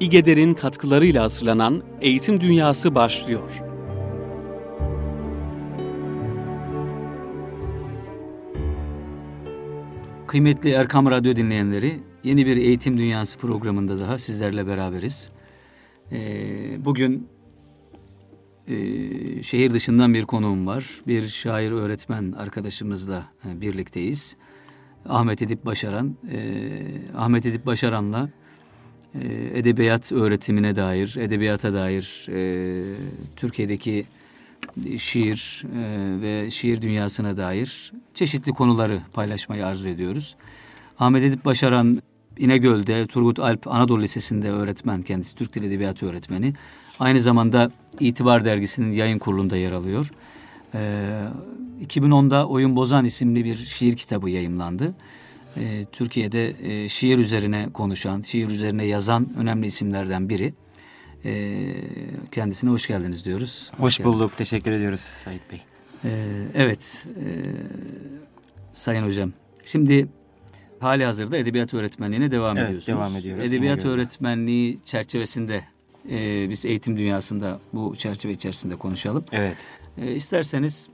İGEDER'in katkılarıyla hazırlanan Eğitim Dünyası başlıyor. Kıymetli Erkam Radyo dinleyenleri, yeni bir Eğitim Dünyası programında daha sizlerle beraberiz. Ee, bugün e, şehir dışından bir konuğum var. Bir şair öğretmen arkadaşımızla e, birlikteyiz. Ahmet Edip Başaran. E, Ahmet Edip Başaran'la e, edebiyat öğretimine dair, edebiyata dair e, Türkiye'deki şiir e, ve şiir dünyasına dair çeşitli konuları paylaşmayı arzu ediyoruz. Ahmet Edip Başaran İnegöl'de Turgut Alp Anadolu Lisesi'nde öğretmen kendisi Türk Dili Edebiyatı öğretmeni. Aynı zamanda İtibar Dergisi'nin yayın kurulunda yer alıyor. Ee, 2010'da Oyun Bozan isimli bir şiir kitabı yayımlandı. Ee, Türkiye'de e, şiir üzerine konuşan, şiir üzerine yazan önemli isimlerden biri. Ee, kendisine hoş geldiniz diyoruz. Hoş, hoş bulduk. Teşekkür ediyoruz Sait Bey. Ee, evet, e, Sayın Hocam. Şimdi hali hazırda edebiyat öğretmenliğine devam evet, ediyorsunuz. devam ediyoruz. Edebiyat öğretmenliği çerçevesinde e, biz eğitim dünyasında bu çerçeve içerisinde konuşalım. Evet. E, isterseniz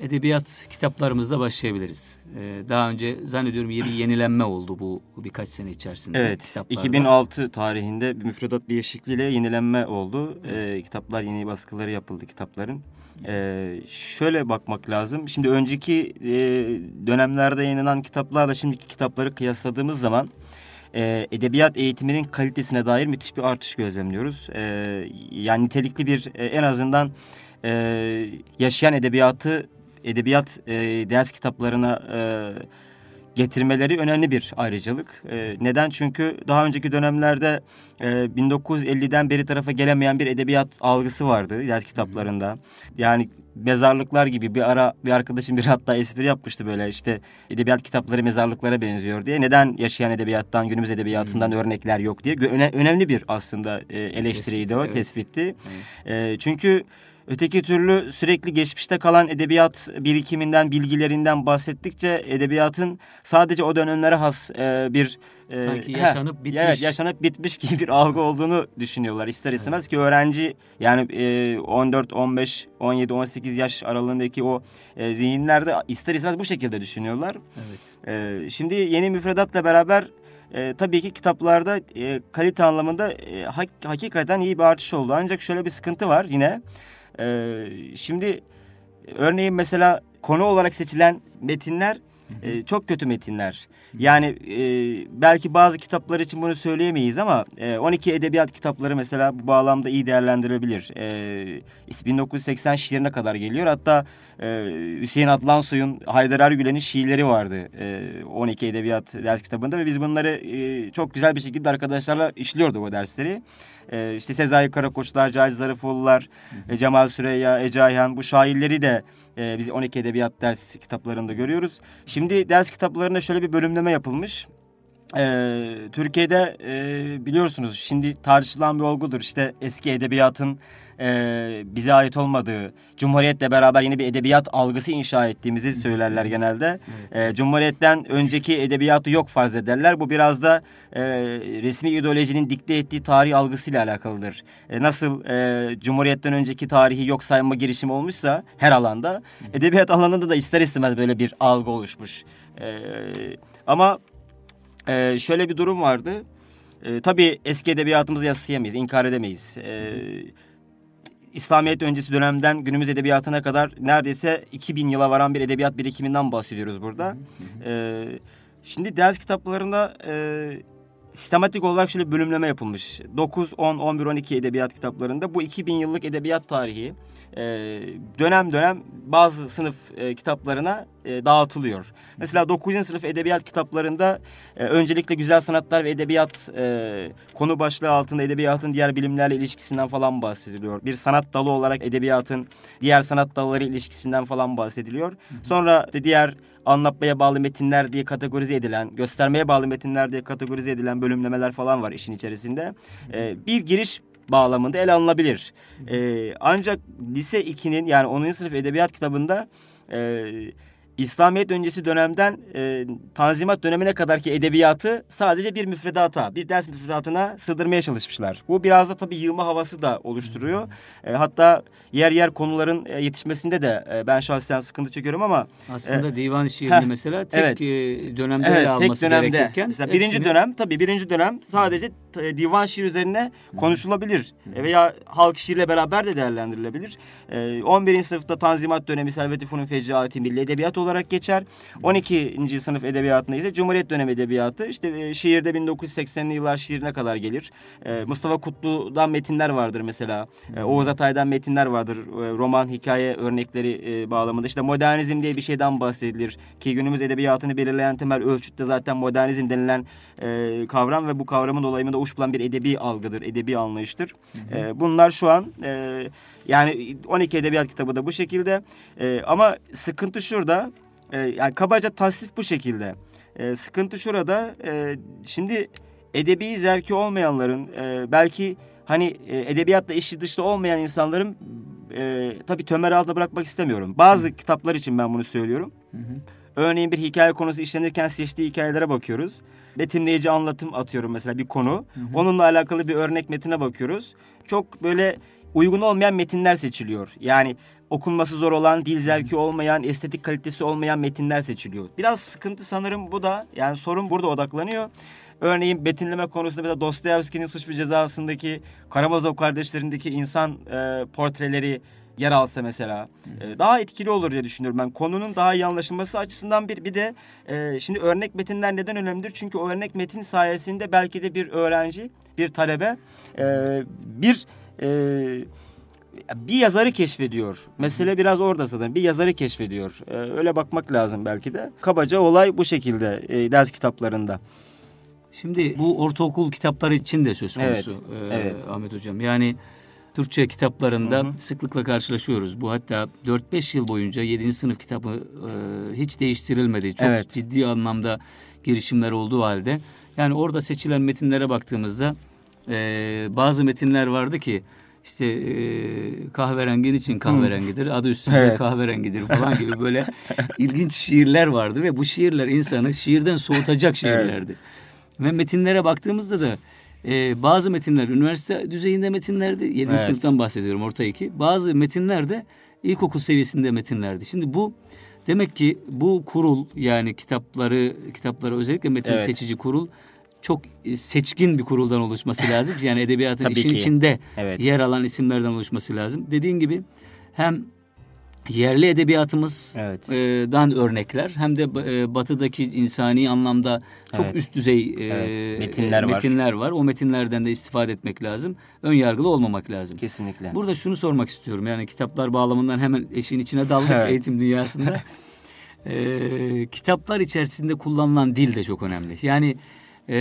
edebiyat kitaplarımızda başlayabiliriz. E, daha önce zannediyorum bir yenilenme oldu bu birkaç sene içerisinde. Evet. Kitaplarda. 2006 tarihinde bir müfredat değişikliğiyle yenilenme oldu. E, kitaplar yeni baskıları yapıldı kitapların. Ee, şöyle bakmak lazım. Şimdi önceki e, dönemlerde yayınlanan kitaplarla şimdiki kitapları kıyasladığımız zaman e, edebiyat eğitiminin kalitesine dair müthiş bir artış gözlemliyoruz. E, yani nitelikli bir e, en azından e, yaşayan edebiyatı edebiyat e, ders kitaplarına e, getirmeleri önemli bir ayrıcalık. E, neden? Çünkü daha önceki dönemlerde e, 1950'den beri tarafa gelemeyen bir edebiyat algısı vardı ders kitaplarında. Yani mezarlıklar gibi bir ara bir arkadaşım bir hatta espri yapmıştı böyle işte edebiyat kitapları mezarlıklara benziyor diye. Neden yaşayan edebiyattan, günümüz edebiyatından hmm. örnekler yok diye. Öne, önemli bir aslında e, eleştiriydi Tespit, o, evet. tespitti. Evet. E, çünkü Öteki türlü sürekli geçmişte kalan edebiyat birikiminden, bilgilerinden bahsettikçe edebiyatın sadece o dönemlere has e, bir e, sanki yaşanıp he, bitmiş. Evet, yaşanıp bitmiş gibi bir algı olduğunu düşünüyorlar ister istemez evet. ki öğrenci yani e, 14, 15, 17, 18 yaş aralığındaki o e, zihinlerde ister istemez bu şekilde düşünüyorlar. Evet. E, şimdi yeni müfredatla beraber e, tabii ki kitaplarda e, kalite anlamında e, hak, hakikaten iyi bir artış oldu. Ancak şöyle bir sıkıntı var yine. Ee, şimdi örneğin mesela konu olarak seçilen metinler e, çok kötü metinler. Yani e, belki bazı kitaplar için bunu söyleyemeyiz ama e, 12 edebiyat kitapları mesela bu bağlamda iyi değerlendirebilir. E, 1980 şiirine kadar geliyor. Hatta e, Hüseyin Atlansoy'un Haydar Ergülen'in şiirleri vardı e, 12 edebiyat ders kitabında ve biz bunları e, çok güzel bir şekilde arkadaşlarla işliyorduk o dersleri. E, işte Sezai Karakoçlar, Cahil Zarifoğlular, e, Cemal Süreyya, Ece Ayhan bu şairleri de e, biz 12 edebiyat ders kitaplarında görüyoruz. Şimdi ders kitaplarında şöyle bir bölümleme yapılmış. Ee, Türkiye'de e, biliyorsunuz şimdi tartışılan bir olgudur. İşte eski edebiyatın e, bize ait olmadığı, Cumhuriyet'le beraber yeni bir edebiyat algısı inşa ettiğimizi söylerler genelde. Evet. E, Cumhuriyet'ten önceki edebiyatı yok farz ederler. Bu biraz da e, resmi ideolojinin dikte ettiği tarih algısıyla alakalıdır. E, nasıl e, Cumhuriyet'ten önceki tarihi yok sayma girişimi olmuşsa her alanda, edebiyat alanında da ister istemez böyle bir algı oluşmuş. E, ama e, şöyle bir durum vardı. E, tabii eski edebiyatımızı yaslayamayız, inkar edemeyiz. E, İslamiyet öncesi dönemden günümüz edebiyatına kadar neredeyse 2000 yıla varan bir edebiyat birikiminden bahsediyoruz burada. Ee, şimdi ders kitaplarında e, sistematik olarak şöyle bölümleme yapılmış. 9, 10, 11, 12 edebiyat kitaplarında bu 2000 yıllık edebiyat tarihi e, dönem dönem bazı sınıf e, kitaplarına e, dağıtılıyor. Mesela 9. sınıf edebiyat kitaplarında e, öncelikle güzel sanatlar ve edebiyat e, konu başlığı altında edebiyatın diğer bilimlerle ilişkisinden falan bahsediliyor. Bir sanat dalı olarak edebiyatın diğer sanat dalları ilişkisinden falan bahsediliyor. Sonra diğer anlatmaya bağlı metinler diye kategorize edilen, göstermeye bağlı metinler diye kategorize edilen bölümlemeler falan var işin içerisinde. Ee, bir giriş bağlamında ele alınabilir. Ee, ancak lise 2'nin yani 10. sınıf edebiyat kitabında e, İslamiyet öncesi dönemden e, Tanzimat dönemine kadarki edebiyatı sadece bir müfredata, bir ders müfredatına sığdırmaya çalışmışlar. Bu biraz da tabii yığma havası da oluşturuyor. E, hatta yer yer konuların e, yetişmesinde de e, ben şahsen sıkıntı çekiyorum ama Aslında e, divan şiirini heh, mesela tek evet. e, dönemde evet, ele alması tek dönemde. gerekirken Mesela birinci hepsini- dönem tabii birinci dönem sadece t- divan şiir üzerine konuşulabilir E, veya halk şiirle beraber de değerlendirilebilir. E, 11. sınıfta Tanzimat dönemi Servet-i Fünun Fecaati Milli Edebiyat olarak geçer. 12. sınıf edebiyatında ise Cumhuriyet dönemi edebiyatı işte e, şiirde 1980'li yıllar şiirine kadar gelir. E, Mustafa Kutlu'dan metinler vardır mesela. E, Oğuz Atay'dan metinler vardır. Roman, hikaye örnekleri bağlamında. İşte modernizm diye bir şeyden bahsedilir. Ki günümüz edebiyatını belirleyen temel ölçüt de zaten modernizm denilen kavram ve bu kavramın dolayımında uç bulan bir edebi algıdır, edebi anlayıştır. Bunlar şu an yani 12 edebiyat kitabı da bu şekilde. E, ama sıkıntı şurada. E, yani kabaca tasnif bu şekilde. E, sıkıntı şurada. E, şimdi edebi zevki olmayanların e, belki hani e, edebiyatla işi dışta olmayan insanların e, tabii tömer altında bırakmak istemiyorum. Bazı kitaplar için ben bunu söylüyorum. Hı hı. Örneğin bir hikaye konusu işlenirken seçtiği hikayelere bakıyoruz. Betimleyici anlatım atıyorum mesela bir konu. Onunla alakalı bir örnek metine bakıyoruz. Çok böyle uygun olmayan metinler seçiliyor. Yani okunması zor olan, dil zevki olmayan, estetik kalitesi olmayan metinler seçiliyor. Biraz sıkıntı sanırım bu da. Yani sorun burada odaklanıyor. Örneğin betimleme konusunda mesela Dostoyevski'nin Suç ve Cezası'ndaki Karamazov kardeşlerindeki insan e, portreleri yer alsa mesela e, daha etkili olur diye düşünüyorum ben. Konunun daha iyi anlaşılması açısından bir bir de e, şimdi örnek metinler neden önemlidir? Çünkü o örnek metin sayesinde belki de bir öğrenci, bir talebe e, bir e, bir yazarı keşfediyor. Mesele biraz orada zaten. Bir yazarı keşfediyor. E, öyle bakmak lazım belki de. Kabaca olay bu şekilde e, ders kitaplarında. Şimdi bu ortaokul kitapları için de söz Evet, konusu e, evet. Ahmet Hocam. Yani Türkçe kitaplarında Hı hı. sıklıkla karşılaşıyoruz. Bu hatta 4-5 yıl boyunca 7. sınıf kitabı e, hiç değiştirilmedi. Çok Evet. ciddi anlamda girişimler olduğu halde. Yani orada seçilen metinlere baktığımızda e, bazı metinler vardı ki işte e, kahverengin için kahverengidir, adı üstünde Evet. kahverengidir falan gibi böyle ilginç şiirler vardı ve bu şiirler insanı şiirden soğutacak şiirlerdi. Ve metinlere baktığımızda da e, bazı metinler üniversite düzeyinde metinlerdi. 7. Evet. sınıftan bahsediyorum orta iki. Bazı metinler de ilkokul seviyesinde metinlerdi. Şimdi bu demek ki bu kurul yani kitapları kitapları özellikle metin Evet. seçici kurul çok e, seçkin bir kuruldan oluşması lazım. Yani edebiyatın işin ki. içinde Evet. yer alan isimlerden oluşması lazım. Dediğin gibi hem yerli edebiyatımız Evet. e, örnekler hem de e, batıdaki insani anlamda çok Evet. üst düzey e, Evet, metinler e, var. metinler var. O metinlerden de istifade etmek lazım. Ön yargılı olmamak lazım. Kesinlikle. Burada şunu sormak istiyorum. Yani kitaplar bağlamından hemen eşin içine daldık Evet. eğitim dünyasında. E, kitaplar içerisinde kullanılan dil de çok önemli. Yani e,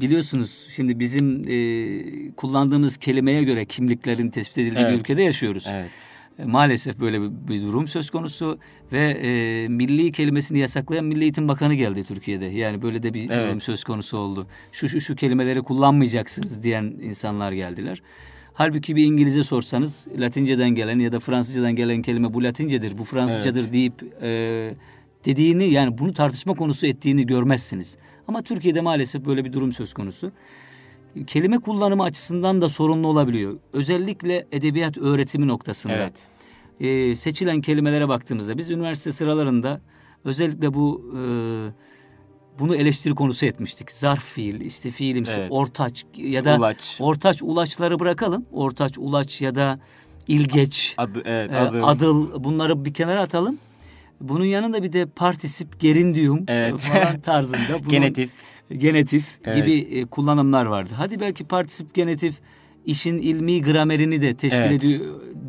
biliyorsunuz şimdi bizim e, kullandığımız kelimeye göre kimliklerin tespit edildiği bir Evet. ülkede yaşıyoruz. Evet. E, Maalesef böyle bir, bir durum söz konusu ve e, milli kelimesini yasaklayan Milli Eğitim Bakanı geldi Türkiye'de. Yani böyle de bir Evet. durum söz konusu oldu. Şu şu şu kelimeleri kullanmayacaksınız diyen insanlar geldiler. Halbuki bir İngilizce sorsanız Latinceden gelen ya da Fransızcadan gelen kelime bu Latincedir, bu Fransızcadır deyip e, dediğini yani bunu tartışma konusu ettiğini görmezsiniz. Ama Türkiye'de maalesef böyle bir durum söz konusu kelime kullanımı açısından da sorunlu olabiliyor. Özellikle edebiyat öğretimi noktasında. Evet. Ee, seçilen kelimelere baktığımızda biz üniversite sıralarında özellikle bu e, bunu eleştiri konusu etmiştik. Zarf fiil, işte fiilimsi, Evet. ortaç ya da Ulaç. ortaç ulaçları bırakalım. Ortaç, ulaç ya da ilgeç, Adı, evet, e, adı. adıl bunları bir kenara atalım. Bunun yanında bir de partisip, gerundium Evet. falan tarzında. bunun- Genetif. genetif Evet. gibi e, kullanımlar vardı. Hadi belki partisip genetif işin ilmi gramerini de teşkil Evet. ediyor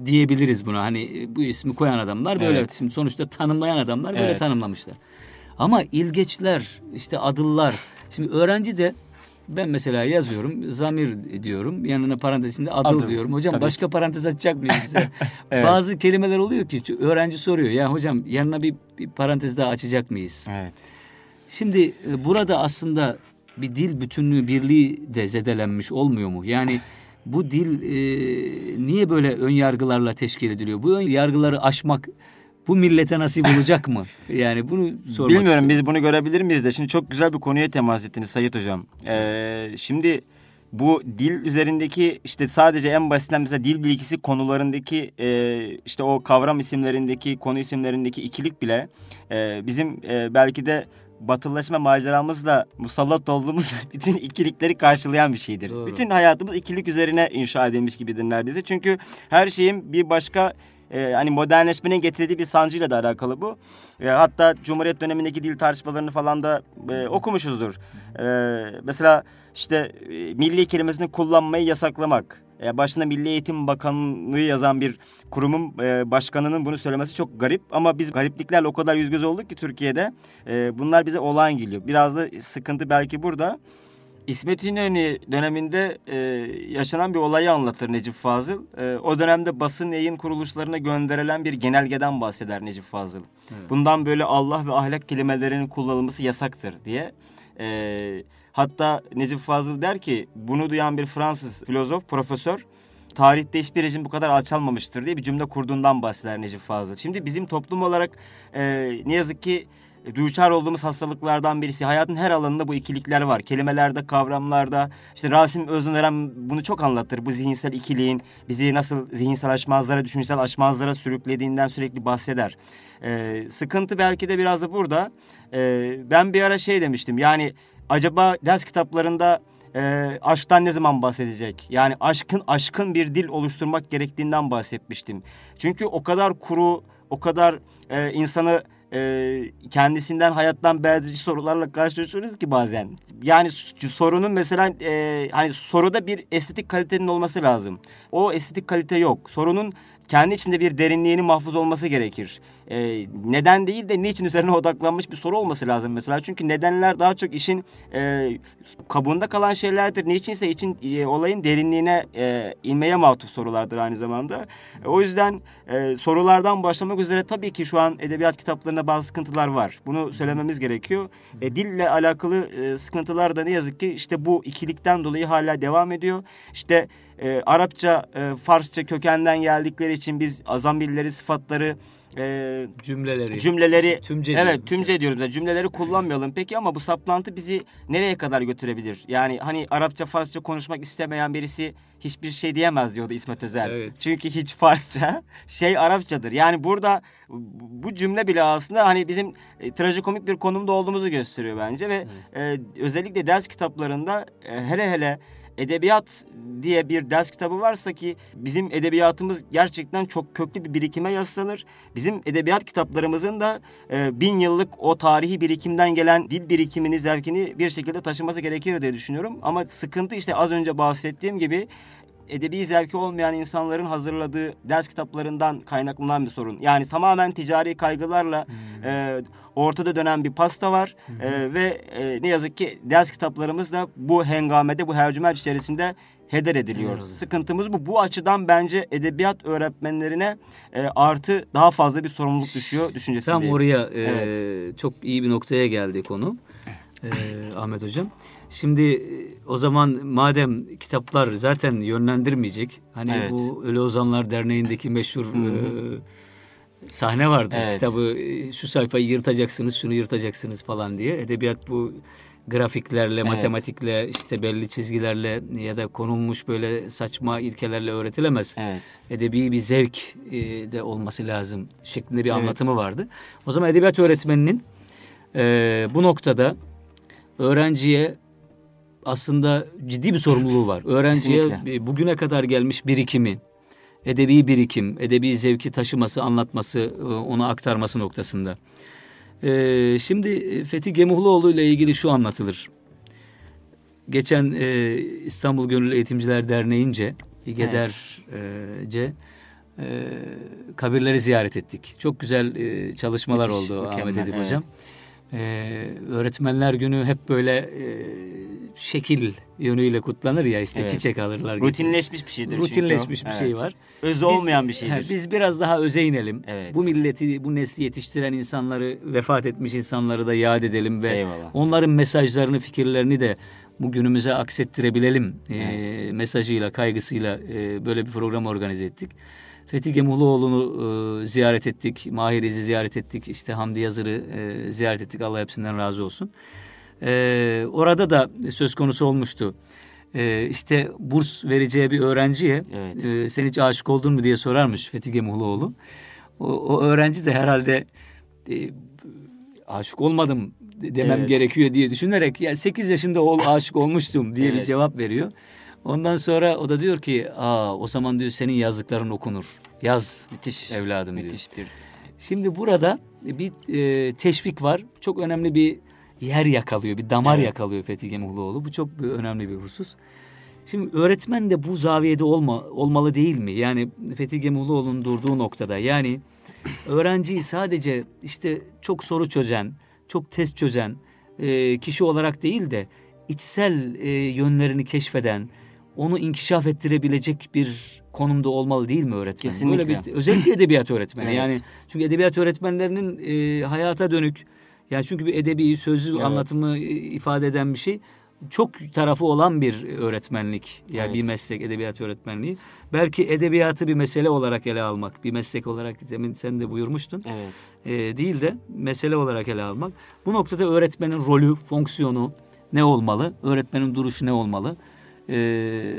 diyebiliriz buna. Hani e, bu ismi koyan adamlar böyle Evet. şimdi sonuçta tanımlayan adamlar böyle Evet. tanımlamışlar. Ama ilgeçler, işte adıllar. Şimdi öğrenci de ben mesela yazıyorum, zamir diyorum. Yanına parantez içinde adıl, Adıl, diyorum. Hocam tabii. başka parantez açacak mıyız bize? Evet. Bazı kelimeler oluyor ki öğrenci soruyor. Ya hocam yanına bir, bir parantez daha açacak mıyız? Evet. Şimdi e, burada aslında bir dil bütünlüğü birliği de zedelenmiş olmuyor mu? Yani bu dil e, niye böyle ön yargılarla teşkil ediliyor? Bu ön yargıları aşmak bu millete nasip olacak mı? Yani bunu sormak Bilmiyorum istiyorum. biz bunu görebilir miyiz de. Şimdi çok güzel bir konuya temas ettiniz Sayit Hocam. Ee, şimdi bu dil üzerindeki işte sadece en basitinden mesela dil bilgisi konularındaki e, işte o kavram isimlerindeki konu isimlerindeki ikilik bile e, bizim e, belki de batılılaşma maceramızla musallat olduğumuz bütün ikilikleri karşılayan bir şeydir. Doğru. Bütün hayatımız ikilik üzerine inşa edilmiş gibidir neredeyse. Çünkü her şeyin bir başka e, hani modernleşmenin getirdiği bir sancıyla da alakalı bu. E, hatta Cumhuriyet dönemindeki dil tartışmalarını falan da e, okumuşuzdur. E, mesela işte e, milli kelimesini kullanmayı yasaklamak. E, başında Milli Eğitim Bakanlığı yazan bir kurumun e, başkanının bunu söylemesi çok garip. Ama biz garipliklerle o kadar yüz göz olduk ki Türkiye'de. E, bunlar bize olağan geliyor. Biraz da sıkıntı belki burada. İsmet İnönü döneminde e, yaşanan bir olayı anlatır Necip Fazıl. E, o dönemde basın yayın kuruluşlarına gönderilen bir genelgeden bahseder Necip Fazıl. Bundan böyle Allah ve ahlak kelimelerinin kullanılması yasaktır diye. E, hatta Necip Fazıl der ki bunu duyan bir Fransız filozof, profesör tarihte hiçbir rejim bu kadar alçalmamıştır diye bir cümle kurduğundan bahseder Necip Fazıl. Şimdi bizim toplum olarak e, ne yazık ki duçar olduğumuz hastalıklardan birisi. Hayatın her alanında bu ikilikler var. Kelimelerde, kavramlarda. İşte Rasim Özünören bunu çok anlatır. Bu zihinsel ikiliğin bizi nasıl zihinsel açmazlara, düşünsel açmazlara sürüklediğinden sürekli bahseder. Ee, sıkıntı belki de biraz da burada. Ee, ben bir ara şey demiştim. Yani acaba ders kitaplarında e, aşktan ne zaman bahsedecek? Yani aşkın aşkın bir dil oluşturmak gerektiğinden bahsetmiştim. Çünkü o kadar kuru, o kadar e, insanı e, kendisinden hayattan beğendirici sorularla karşılaşıyoruz ki bazen. Yani sorunun mesela e, hani soruda bir estetik kalitenin olması lazım. O estetik kalite yok. Sorunun kendi içinde bir derinliğinin mahfuz olması gerekir. E, neden değil de niçin üzerine odaklanmış bir soru olması lazım mesela. Çünkü nedenler daha çok işin e, kabuğunda kalan şeylerdir. Niçinse için e, olayın derinliğine e, inmeye matuf sorulardır aynı zamanda. E, o yüzden e, sorulardan başlamak üzere tabii ki şu an edebiyat kitaplarında bazı sıkıntılar var. Bunu söylememiz gerekiyor. E, dille alakalı e, sıkıntılar da ne yazık ki işte bu ikilikten dolayı hala devam ediyor. İşte e, Arapça, e, Farsça kökenden geldikleri için biz azambilleri, sıfatları, e, cümleleri, cümleleri tümce evet diyorum tümce diyoruz. Yani cümleleri kullanmayalım. Peki ama bu saplantı bizi nereye kadar götürebilir? Yani hani Arapça, Farsça konuşmak istemeyen birisi hiçbir şey diyemez diyordu İsmet Özel. Evet. Çünkü hiç Farsça şey Arapçadır. Yani burada bu cümle bile aslında hani bizim e, trajikomik bir konumda olduğumuzu gösteriyor bence ve e, özellikle ders kitaplarında e, hele hele edebiyat diye bir ders kitabı varsa ki bizim edebiyatımız gerçekten çok köklü bir birikime yaslanır. Bizim edebiyat kitaplarımızın da e, bin yıllık o tarihi birikimden gelen dil birikimini, zevkini bir şekilde taşıması gerekir diye düşünüyorum. Ama sıkıntı işte az önce bahsettiğim gibi edebi zevki olmayan insanların hazırladığı ders kitaplarından kaynaklanan bir sorun. Yani tamamen ticari kaygılarla e, ortada dönen bir pasta var E, ve e, ne yazık ki ders kitaplarımız da bu hengamede, bu hercümerç içerisinde heder ediliyor. Evet. Sıkıntımız bu. Bu açıdan bence edebiyat öğretmenlerine e, artı daha fazla bir sorumluluk düşüyor düşüncesindeyim. Tam oraya e, Evet. çok iyi bir noktaya geldi konu e, Ahmet Hocam. Şimdi e, o zaman madem kitaplar zaten yönlendirmeyecek, hani Evet. bu Ölü Ozanlar Derneği'ndeki meşhur e, sahne vardır. Evet. Kitabı e, şu sayfayı yırtacaksınız, şunu yırtacaksınız falan diye. Edebiyat bu grafiklerle, Evet. matematikle, işte belli çizgilerle ya da konulmuş böyle saçma ilkelerle öğretilemez Evet. edebi bir zevk e, de olması lazım şeklinde bir Evet. anlatımı vardı. O zaman edebiyat öğretmeninin e, bu noktada öğrenciye aslında ciddi bir sorumluluğu var. Öğrenciye Kesinlikle. bugüne kadar gelmiş birikimi, edebi birikim, edebi zevki taşıması, anlatması, e, ona aktarması noktasında. E, şimdi Fethi Gemuhluoğlu ile ilgili şu anlatılır. Geçen e, İstanbul Gönüllü Eğitimciler Derneği'nce, İGEDER'ce e, kabirleri ziyaret ettik. Çok güzel e, çalışmalar Müthiş, oldu mükemmel, Ahmet Edip evet. Hocam. E, öğretmenler günü hep böyle e, şekil yönüyle kutlanır ya işte Evet. çiçek alırlar. Rutinleşmiş bir şeydir çünkü. Rutinleşmiş bir şey Evet. var. Biz- olmayan bir he, şeydir. biz biraz daha öze inelim. Evet. Bu milleti, bu nesli yetiştiren insanları, vefat etmiş insanları da yad edelim ve Eyvallah. onların mesajlarını, fikirlerini de bugünümüze aksettirebilelim e, mesajıyla, kaygısıyla e, böyle bir program organize ettik. Fethi Gemuhluoğlu'nu e, ziyaret ettik. Mahir İz'i ziyaret ettik. İşte Hamdi Yazır'ı e, ziyaret ettik. Allah hepsinden razı olsun. E, orada da söz konusu olmuştu. E, işte burs vereceği bir öğrenciye Evet. e, sen hiç aşık oldun mu diye sorarmış Fethi Gemuhluoğlu. O, o öğrenci de herhalde e, aşık olmadım demem Evet. gerekiyor diye düşünerek ya 8 yaşında ol aşık olmuştum diye bir Evet. cevap veriyor. Ondan sonra o da diyor ki aa o zaman diyor senin yazdıkların okunur. Yaz Müthiş. evladım diyor. Müthiş bir Şimdi burada bir e, teşvik var. Çok önemli bir yer yakalıyor, bir damar Evet. yakalıyor Fethi Gemuhluoğlu. Bu çok önemli bir husus. Şimdi öğretmen de bu zaviyede olma, olmalı değil mi? Yani Fethi Gemuhluoğlu'nun durduğu noktada. Yani öğrenciyi sadece işte çok soru çözen, çok test çözen e, kişi olarak değil de içsel e, yönlerini keşfeden, onu inkişaf ettirebilecek bir konumda olmalı değil mi öğretmen? Kesinlikle. Böyle bir özellikle edebiyat öğretmeni. Evet. Yani çünkü edebiyat öğretmenlerinin e, hayata dönük yani çünkü bir edebi sözlü Evet. anlatımı e, ifade eden bir şey çok tarafı olan bir öğretmenlik yani Evet. bir meslek edebiyat öğretmenliği. Belki edebiyatı bir mesele olarak ele almak, bir meslek olarak demin sen de buyurmuştun. evet. E, değil de mesele olarak ele almak. Bu noktada öğretmenin rolü, fonksiyonu ne olmalı? Öğretmenin duruşu ne olmalı? E,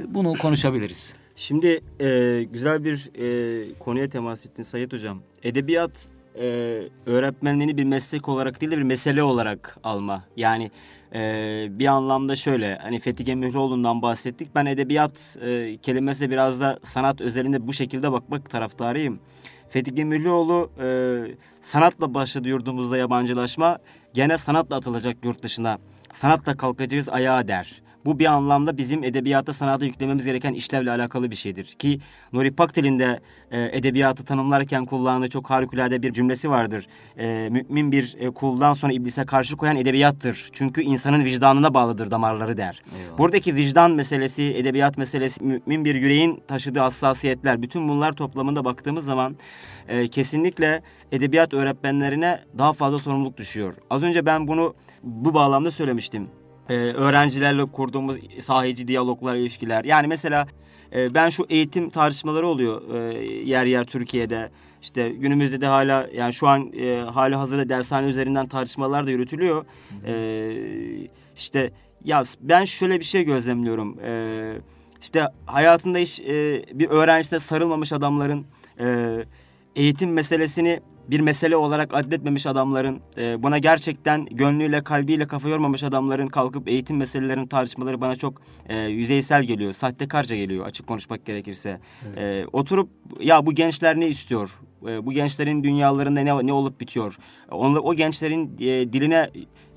bunu konuşabiliriz. Şimdi e, güzel bir e, konuya temas ettin Sayit Hocam. Edebiyat e, öğretmenliğini bir meslek olarak değil de bir mesele olarak alma. Yani e, bir anlamda şöyle hani Fethi Gemihloğlu'ndan bahsettik. Ben edebiyat e, kelimesine biraz da sanat özelinde bu şekilde bakmak taraftarıyım. Fethi Gemihloğlu e, sanatla başladı yurdumuzda yabancılaşma. Gene sanatla atılacak yurt dışına. Sanatla kalkacağız ayağa der. Bu bir anlamda bizim edebiyata sanata yüklememiz gereken işlevle alakalı bir şeydir. Ki Nuri Paktel'in de e, edebiyatı tanımlarken kullandığı çok harikulade bir cümlesi vardır. E, mümin bir e, kuldan sonra iblise karşı koyan edebiyattır. Çünkü insanın vicdanına bağlıdır damarları der. Eyvallah. Buradaki vicdan meselesi, edebiyat meselesi, mümin bir yüreğin taşıdığı hassasiyetler, bütün bunlar toplamında baktığımız zaman e, kesinlikle edebiyat öğretmenlerine daha fazla sorumluluk düşüyor. Az önce ben bunu bu bağlamda söylemiştim. E, öğrencilerle kurduğumuz sahici diyaloglar, ilişkiler. Yani mesela e, ben şu eğitim tartışmaları oluyor e, yer yer Türkiye'de. İşte günümüzde de hala yani şu an e, hali hazırda dershane üzerinden tartışmalar da yürütülüyor. E, işte ya ben şöyle bir şey gözlemliyorum. E, işte hayatında hiç e, bir öğrencisine sarılmamış adamların e, eğitim meselesini bir mesele olarak adletmemiş adamların, e, buna gerçekten gönlüyle, kalbiyle kafa yormamış adamların kalkıp eğitim meselelerini tartışmaları bana çok e, yüzeysel geliyor, sahtekarca geliyor açık konuşmak gerekirse. E, oturup ya bu gençler ne istiyor? E, bu gençlerin dünyalarında ne, ne olup bitiyor? Onla, o gençlerin e, diline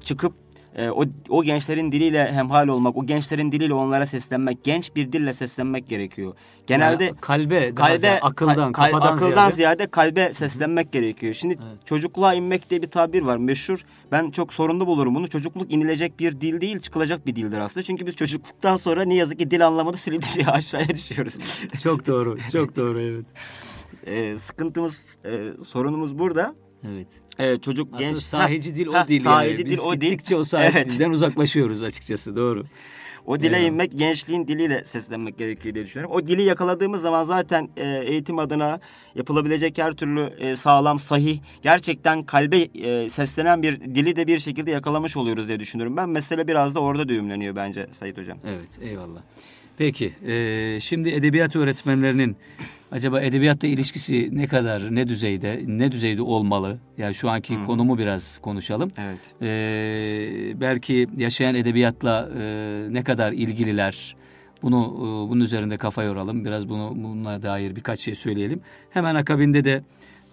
çıkıp e, o, o gençlerin diliyle hemhal olmak, o gençlerin diliyle onlara seslenmek, genç bir dille seslenmek gerekiyor. Genelde Yani kalbe, kalbe, ziyade, akıldan, kal- kafadan akıldan ziyade. ziyade kalbe seslenmek gerekiyor. Şimdi Evet. çocukluğa inmek diye bir tabir var meşhur. Ben çok sorunlu bulurum bunu. Çocukluk inilecek bir dil değil, çıkılacak bir dildir aslında. Çünkü biz çocukluktan sonra ne yazık ki dil anlamında silince aşağıya düşüyoruz. Çok doğru, çok doğru evet. Ee, sıkıntımız, e, sorunumuz burada. Evet. Ee, çocuk Aslında genç sahici dil o ha, dil sahici yani. dil Biz o dil. gittikçe o sahici Evet. dilden uzaklaşıyoruz açıkçası doğru. O dile Eyvallah. inmek gençliğin diliyle seslenmek gerekiyor diye düşünüyorum. O dili yakaladığımız zaman zaten e, eğitim adına yapılabilecek her türlü e, sağlam, sahih, gerçekten kalbe e, seslenen bir dili de bir şekilde yakalamış oluyoruz diye düşünüyorum. Ben mesele biraz da orada düğümleniyor bence Sayit Hocam. Evet eyvallah. Peki e, şimdi edebiyat öğretmenlerinin acaba edebiyatla ilişkisi ne kadar, ne düzeyde, ne düzeyde olmalı? Yani şu anki Hı. konumu biraz konuşalım. Evet. E, belki yaşayan edebiyatla e, ne kadar ilgililer? Bunu e, bunun üzerinde kafa yoralım. Biraz bunu bununla dair birkaç şey söyleyelim. Hemen akabinde de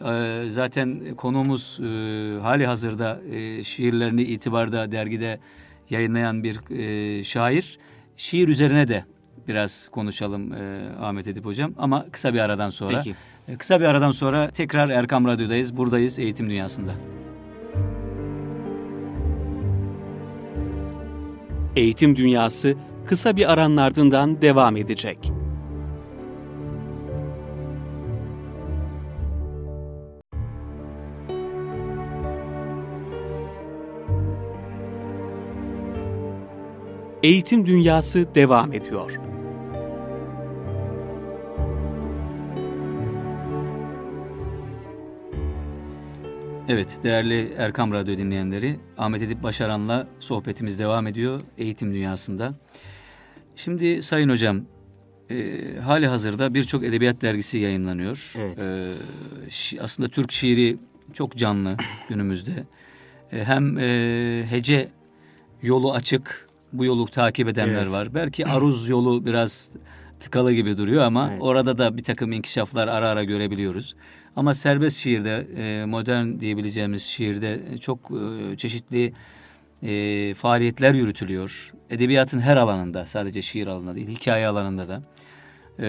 e, zaten konuğumuz e, hali hazırda e, şiirlerini itibarda dergide yayınlayan bir e, şair. Şiir üzerine de biraz konuşalım e, Ahmet Edip Hocam ama kısa bir aradan sonra. Peki. E, Kısa bir aradan sonra tekrar Erkam Radyo'dayız. Buradayız Eğitim Dünyası'nda. Eğitim Dünyası kısa bir aranın ardından devam edecek. Eğitim Dünyası devam ediyor. Evet, değerli Erkam Radyo dinleyenleri, Ahmet Edip Başaran'la sohbetimiz devam ediyor eğitim dünyasında. Şimdi Sayın Hocam, e, hali hazırda birçok edebiyat dergisi yayınlanıyor. Evet. E, şi- aslında Türk şiiri çok canlı günümüzde. E, hem e, hece yolu açık, bu yolu takip edenler Evet. var. Belki aruz yolu biraz tıkalı gibi duruyor ama Evet. orada da bir takım inkişaflar ara ara görebiliyoruz. Ama serbest şiirde, e, modern diyebileceğimiz şiirde çok e, çeşitli e, faaliyetler yürütülüyor. Edebiyatın her alanında, sadece şiir alanında değil, hikaye alanında da. E,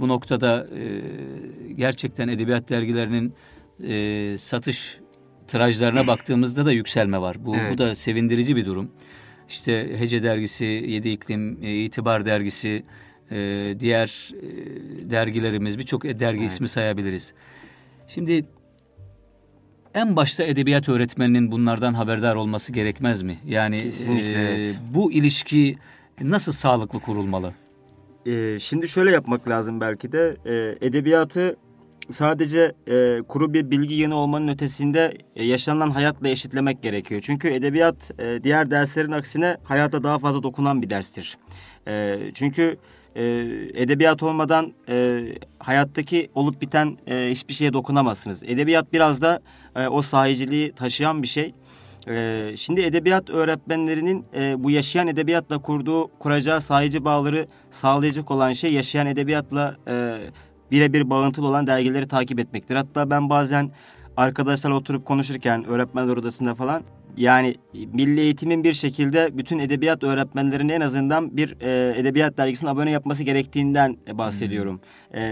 bu noktada e, gerçekten edebiyat dergilerinin e, satış tirajlarına baktığımızda da yükselme var. Bu, Evet. bu da sevindirici bir durum. İşte Hece Dergisi, Yedi İklim, e, İtibar Dergisi, e, diğer e, dergilerimiz, birçok dergi Evet. ismi sayabiliriz. Şimdi en başta edebiyat öğretmeninin bunlardan haberdar olması gerekmez mi? Yani Kesinlikle, e, evet. bu ilişki nasıl sağlıklı kurulmalı? Ee, şimdi şöyle yapmak lazım belki de Ee, edebiyatı sadece e, kuru bir bilgi yönü olmanın ötesinde e, yaşanılan hayatla eşitlemek gerekiyor. Çünkü edebiyat e, diğer derslerin aksine hayata daha fazla dokunan bir derstir. E, çünkü e, edebiyat olmadan e, hayattaki olup biten e, hiçbir şeye dokunamazsınız. Edebiyat biraz da e, o sahiciliği taşıyan bir şey. Ee, şimdi edebiyat öğretmenlerinin e, bu yaşayan edebiyatla kurduğu, kuracağı sahici bağları sağlayacak olan şey yaşayan edebiyatla e, birebir bağıntılı olan dergileri takip etmektir. Hatta ben bazen arkadaşlarla oturup konuşurken öğretmenler odasında falan yani milli eğitimin bir şekilde bütün edebiyat öğretmenlerine en azından bir e, edebiyat dergisine abone yapması gerektiğinden bahsediyorum. E,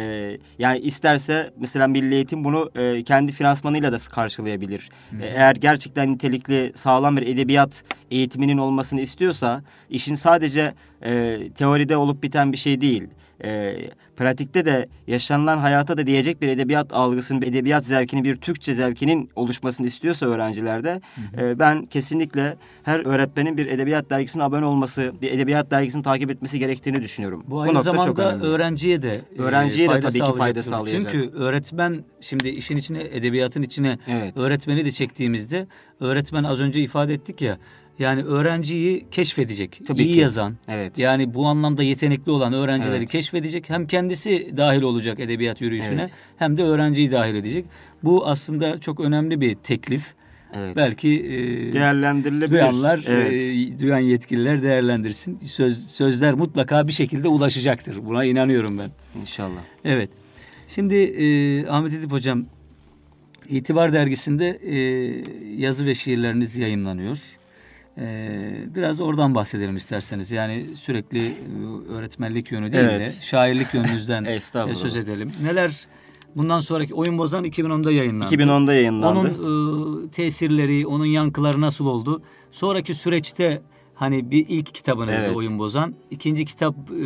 yani isterse mesela milli eğitim bunu e, kendi finansmanıyla da karşılayabilir. E, Eğer gerçekten nitelikli sağlam bir edebiyat eğitiminin olmasını istiyorsa işin sadece e, teoride olup biten bir şey değil. E, pratikte de yaşanılan hayata da diyecek bir edebiyat algısının, bir edebiyat zevkinin, bir Türkçe zevkinin oluşmasını istiyorsa öğrencilerde e, ben kesinlikle her öğretmenin bir edebiyat dergisine abone olması, bir edebiyat dergisini takip etmesi gerektiğini düşünüyorum. Bu aynı nokta çok zamanda önemli. öğrenciye de e, Öğrenciye de fayda tabii ki fayda sağlayacak. Çünkü öğretmen şimdi işin içine edebiyatın içine Evet. öğretmeni de çektiğimizde öğretmen az önce ifade ettik ya yani öğrenciyi keşfedecek. Tabii iyi ki. yazan. Evet. Yani bu anlamda yetenekli olan öğrencileri Evet. keşfedecek. Hem kendisi dahil olacak edebiyat yürüyüşüne Evet. hem de öğrenciyi dahil edecek. Bu aslında çok önemli bir teklif. Evet. Belki e, Değerlendirilebilir. duyanlar, Evet. e, duyan yetkililer değerlendirsin. Söz, sözler mutlaka bir şekilde ulaşacaktır. Buna inanıyorum ben. İnşallah. Evet. Şimdi e, Ahmet Edip Hocam, İtibar Dergisi'nde e, yazı ve şiirleriniz yayınlanıyor. E, biraz oradan bahsedelim isterseniz. Yani sürekli e, öğretmenlik yönü değil Evet. de şairlik yönünüzden e, söz edelim. Neler bundan sonraki Oyun Bozan 2010'da yayınlandı. 2010'da yayınlandı. Onun e, tesirleri, onun yankıları nasıl oldu? Sonraki süreçte hani bir ilk kitabınızda Evet. Oyun Bozan, ikinci kitap e,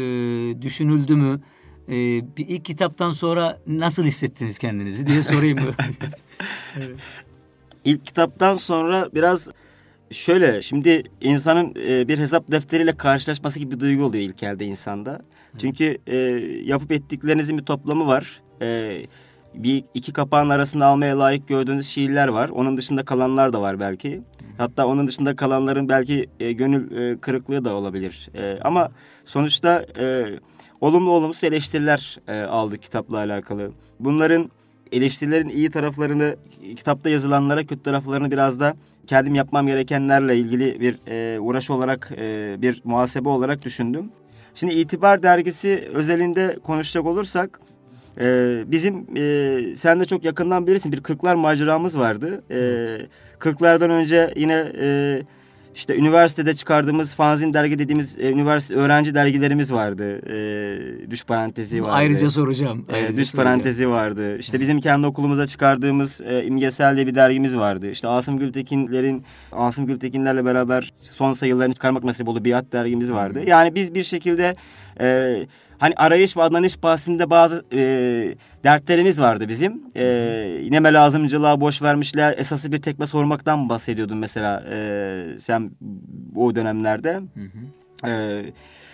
düşünüldü mü? E, bir ilk kitaptan sonra nasıl hissettiniz kendinizi diye sorayım. İlk kitaptan sonra biraz şöyle şimdi insanın e, bir hesap defteriyle karşılaşması gibi bir duygu oluyor ilk elde insanda. Çünkü e, yapıp ettiklerinizin bir toplamı var. E, bir iki kapağın arasında almaya layık gördüğünüz şiirler var. Onun dışında kalanlar da var belki. Hatta onun dışında kalanların belki e, gönül e, kırıklığı da olabilir. E, ama sonuçta e, olumlu olumsuz eleştiriler e, aldık kitapla alakalı. Bunların eleştirilerin iyi taraflarını kitapta yazılanlara kötü taraflarını biraz da kendim yapmam gerekenlerle ilgili bir e, uğraş olarak e, bir muhasebe olarak düşündüm. Şimdi İtibar Dergisi özelinde konuşacak olursak e, bizim e, sen de çok yakından bilirsin bir Kırklar maceramız vardı. E, Kırklardan önce yine e, işte üniversitede çıkardığımız fanzin dergi dediğimiz e, üniversite öğrenci dergilerimiz vardı. E, düş parantezi vardı. Ayrıca soracağım. E, Ayrıca düş soracağım. parantezi vardı. İşte bizim kendi okulumuza çıkardığımız e, imgesel diye bir dergimiz vardı. İşte Asım Gültekinlerin Asım Gültekinlerle beraber son sayılarını çıkarmak nasip oldu. Biat dergimiz vardı. Yani biz bir şekilde e, hani arayış ve adanış bahsinde bazı e, dertlerimiz vardı bizim. E, neme lazımcılığa boş vermişler. Esası bir tekme sormaktan bahsediyordun mesela e, sen o dönemlerde. Hı hı. Ee,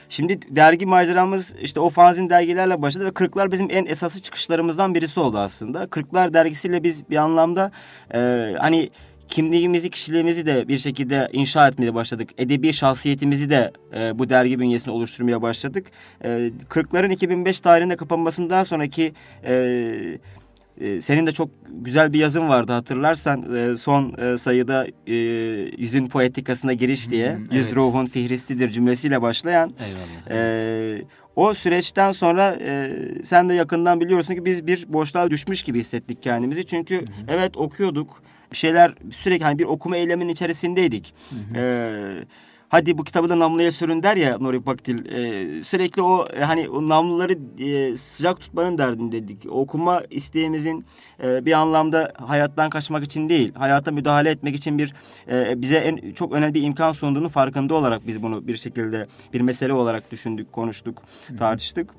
Şimdi dergi maceramız işte o fanzin dergilerle başladı ve Kırklar bizim en esası çıkışlarımızdan birisi oldu aslında. Kırklar dergisiyle biz bir anlamda e, hani kimliğimizi, kişiliğimizi de bir şekilde inşa etmeye başladık. Edebi şahsiyetimizi de e, bu dergi bünyesinde oluşturmaya başladık. E, Kırkların 2005 tarihinde kapanmasından sonraki e, e, senin de çok güzel bir yazın vardı hatırlarsan e, son e, sayıda yüzün poetikasına giriş diye Hmm, yüz evet. ruhun fihristidir cümlesiyle başlayan Eyvallah. e, o süreçten sonra sen de yakından biliyorsun ki biz bir boşluğa düşmüş gibi hissettik kendimizi. Çünkü evet okuyorduk. Bir şeyler sürekli hani bir okuma eyleminin içerisindeydik. E, hadi bu kitabı da namluya sürün der ya Nuri Pakdil. E, sürekli o e, hani o namluları e, sıcak tutmanın derdindeydik. Okuma isteğimizin e, bir anlamda hayattan kaçmak için değil, hayata müdahale etmek için bir e, bize en çok önemli bir imkan sunduğunu farkında olarak biz bunu bir şekilde bir mesele olarak düşündük, konuştuk, tartıştık.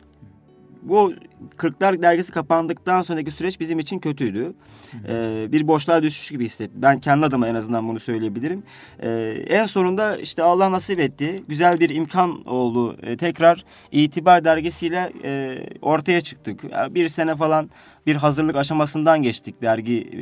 Bu Kırklar dergisi kapandıktan sonraki süreç bizim için kötüydü. Ee, bir boşluğa düşmüş gibi hissettim. Ben kendi adıma en azından bunu söyleyebilirim. Ee, en sonunda işte Allah nasip etti. Güzel bir imkan oldu. Ee, tekrar İtibar dergisiyle e, ortaya çıktık. Ya Bir sene falan bir hazırlık aşamasından geçtik dergi e,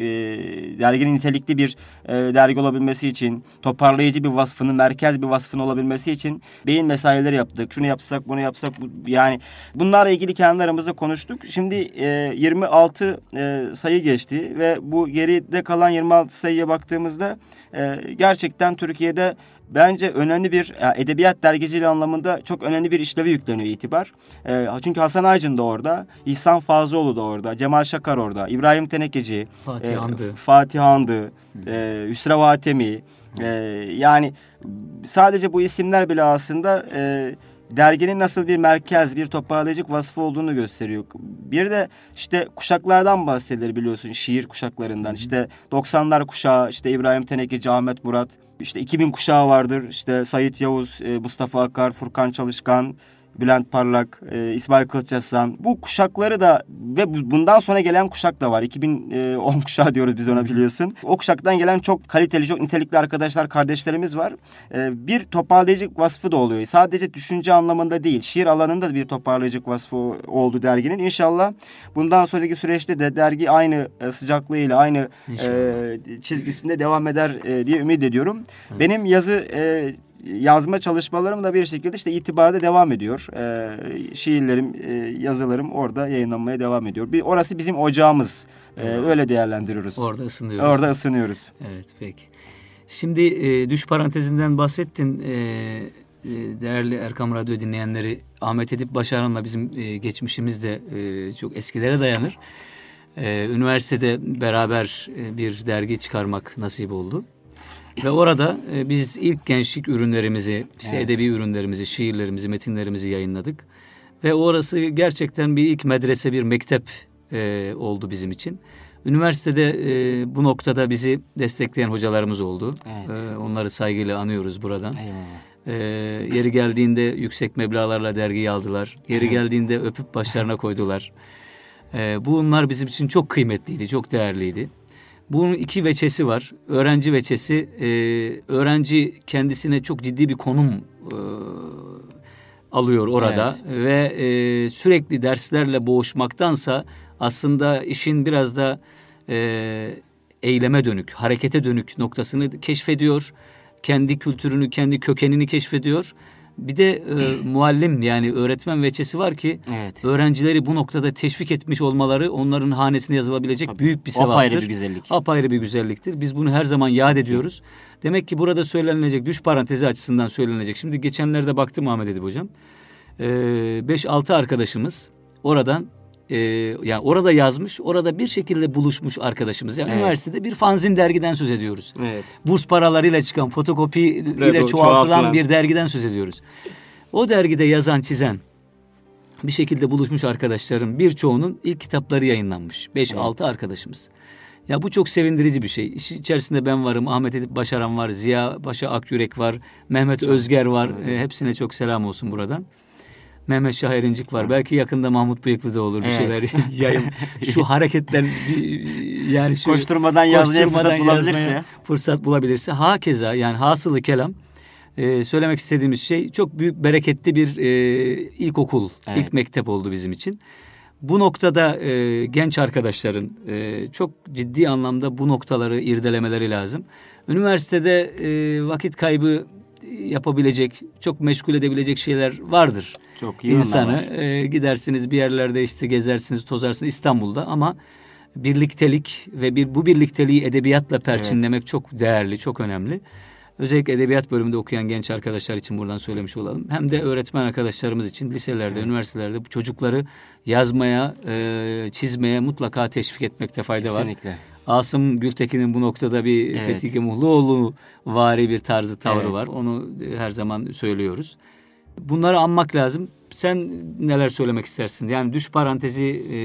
derginin nitelikli bir e, dergi olabilmesi için toparlayıcı bir vasfının merkez bir vasfın olabilmesi için beyin mesaileri yaptık. Şunu yapsak bunu yapsak bu, yani bunlarla ilgili kendi aramızda konuştuk. Şimdi e, 26 e, sayı geçti ve bu geride kalan 26 sayıya baktığımızda e, gerçekten Türkiye'de bence önemli bir ya, edebiyat dergiciliği anlamında çok önemli bir işlevi yükleniyor itibar. E, çünkü Hasan Aycın da orada, İhsan Fazlıoğlu da orada, Cemal Şakar orada, İbrahim Tenekeci, Fatih e. Fatih Handı, e, Hüsrev Atemi. E, yani sadece bu isimler bile aslında e, derginin nasıl bir merkez, bir toparlayıcı vasfı olduğunu gösteriyor. Bir de işte kuşaklardan bahsedilir biliyorsun şiir kuşaklarından. İşte 90'lar kuşağı, işte İbrahim Tenekeci, Ahmet Murat. İşte 2000 kuşağı vardır. İşte Sayit Yavuz, e, Mustafa Akar, Furkan Çalışkan, Bülent Parlak, e, İsmail Kılıçaslan. Bu kuşakları da ve bu- bundan sonra gelen kuşak da var. 2010 kuşağı diyoruz biz ona biliyorsun. O kuşaktan gelen çok kaliteli, çok nitelikli arkadaşlar, kardeşlerimiz var. E, bir toparlayıcı vasfı da oluyor. Sadece düşünce anlamında değil, şiir alanında da bir toparlayıcı vasfı oldu derginin. İnşallah bundan sonraki süreçte de dergi aynı e, sıcaklığıyla, aynı e, çizgisinde devam eder e, diye ümit ediyorum. Benim yazı e, yazma çalışmalarım da bir şekilde işte itibada devam ediyor. E, şiirlerim, e, yazılarım orada yayınlanmaya devam ediyor. Bir orası bizim ocağımız. E, Evet. öyle değerlendiriyoruz. Orada ısınıyoruz. Orada ısınıyoruz. Evet peki. Şimdi e, düş parantezinden bahsettin. E, e, değerli Erkam Radyo dinleyenleri Ahmet Edip Başaran'la bizim e, geçmişimiz de e, çok eskilere dayanır. E, üniversitede beraber e, bir dergi çıkarmak nasip oldu. Ve orada e, biz ilk gençlik ürünlerimizi, işte Evet. edebi ürünlerimizi, şiirlerimizi, metinlerimizi yayınladık. Ve orası gerçekten bir ilk medrese, bir mektep e, oldu bizim için. Üniversitede e, bu noktada bizi destekleyen hocalarımız oldu. Evet. E, onları saygıyla anıyoruz buradan. Eyvallah. E, yeri geldiğinde yüksek meblağlarla dergiyi aldılar. Yeri Evet. geldiğinde öpüp başlarına koydular. E, bunlar bizim için çok kıymetliydi, çok değerliydi. Bunun iki veçesi var. Öğrenci veçesi, e, öğrenci kendisine çok ciddi bir konum e, alıyor orada ve e, sürekli derslerle boğuşmaktansa aslında işin biraz da e, eyleme dönük, harekete dönük noktasını keşfediyor. Kendi kültürünü, kendi kökenini keşfediyor. Bir de e, muallim yani öğretmen veçesi var ki Evet. öğrencileri bu noktada teşvik etmiş olmaları onların hanesine yazılabilecek büyük bir sevaptır. Apayrı bir güzellik. Apayrı bir güzelliktir. Biz bunu her zaman yad ediyoruz. Demek ki burada söylenilecek düş parantezi açısından söylenilecek. Şimdi geçenlerde baktım Ahmet Edip hocam. 5-6 arkadaşımız oradan e, yani orada yazmış, orada bir şekilde buluşmuş arkadaşımız. Yani Evet. üniversitede bir fanzin dergiden söz ediyoruz. Evet. Burs paralarıyla çıkan, fotokopi ile Evet, çoğaltılan bir dergiden söz ediyoruz. O dergide yazan, çizen bir şekilde buluşmuş arkadaşlarım birçoğunun ilk kitapları yayınlanmış. 5-6 arkadaşımız. Ya bu çok sevindirici bir şey. İşin içerisinde ben varım, Ahmet Edip Başaran var, Ziya Paşa Akyürek var, Mehmet Özger var. E, hepsine çok selam olsun buradan. Mehmet Şah Erincik var. Belki yakında Mahmut Bıyıklı da olur bir Evet. şeyler yayın. Şu hareketler yani şu Koşturmadan yazmaya fırsat bulabilirse. yazmaya fırsat bulabilirse hakeza yani hasılı kelam e, söylemek istediğimiz şey çok büyük bereketli bir e, ilkokul, Evet. ilk mektep oldu bizim için. Bu noktada e, genç arkadaşların e, çok ciddi anlamda bu noktaları irdelemeleri lazım. Üniversitede e, vakit kaybı yapabilecek, çok meşgul edebilecek şeyler vardır. Çok iyi İnsanı e, gidersiniz bir yerlerde işte gezersiniz, tozarsınız İstanbul'da ama birliktelik ve bir bu birlikteliği edebiyatla perçinlemek çok değerli, çok önemli. Özellikle edebiyat bölümünde okuyan genç arkadaşlar için buradan söylemiş olalım. Hem de öğretmen arkadaşlarımız için liselerde, üniversitelerde bu çocukları yazmaya, e, çizmeye mutlaka teşvik etmekte fayda var. Kesinlikle. Asım Gültekin'in bu noktada bir Evet. Fethi Muhluoğlu vari bir tarzı tavrı Evet. var. Onu e, her zaman söylüyoruz. Bunları anmak lazım. Sen neler söylemek istersin? Yani düş parantezi e,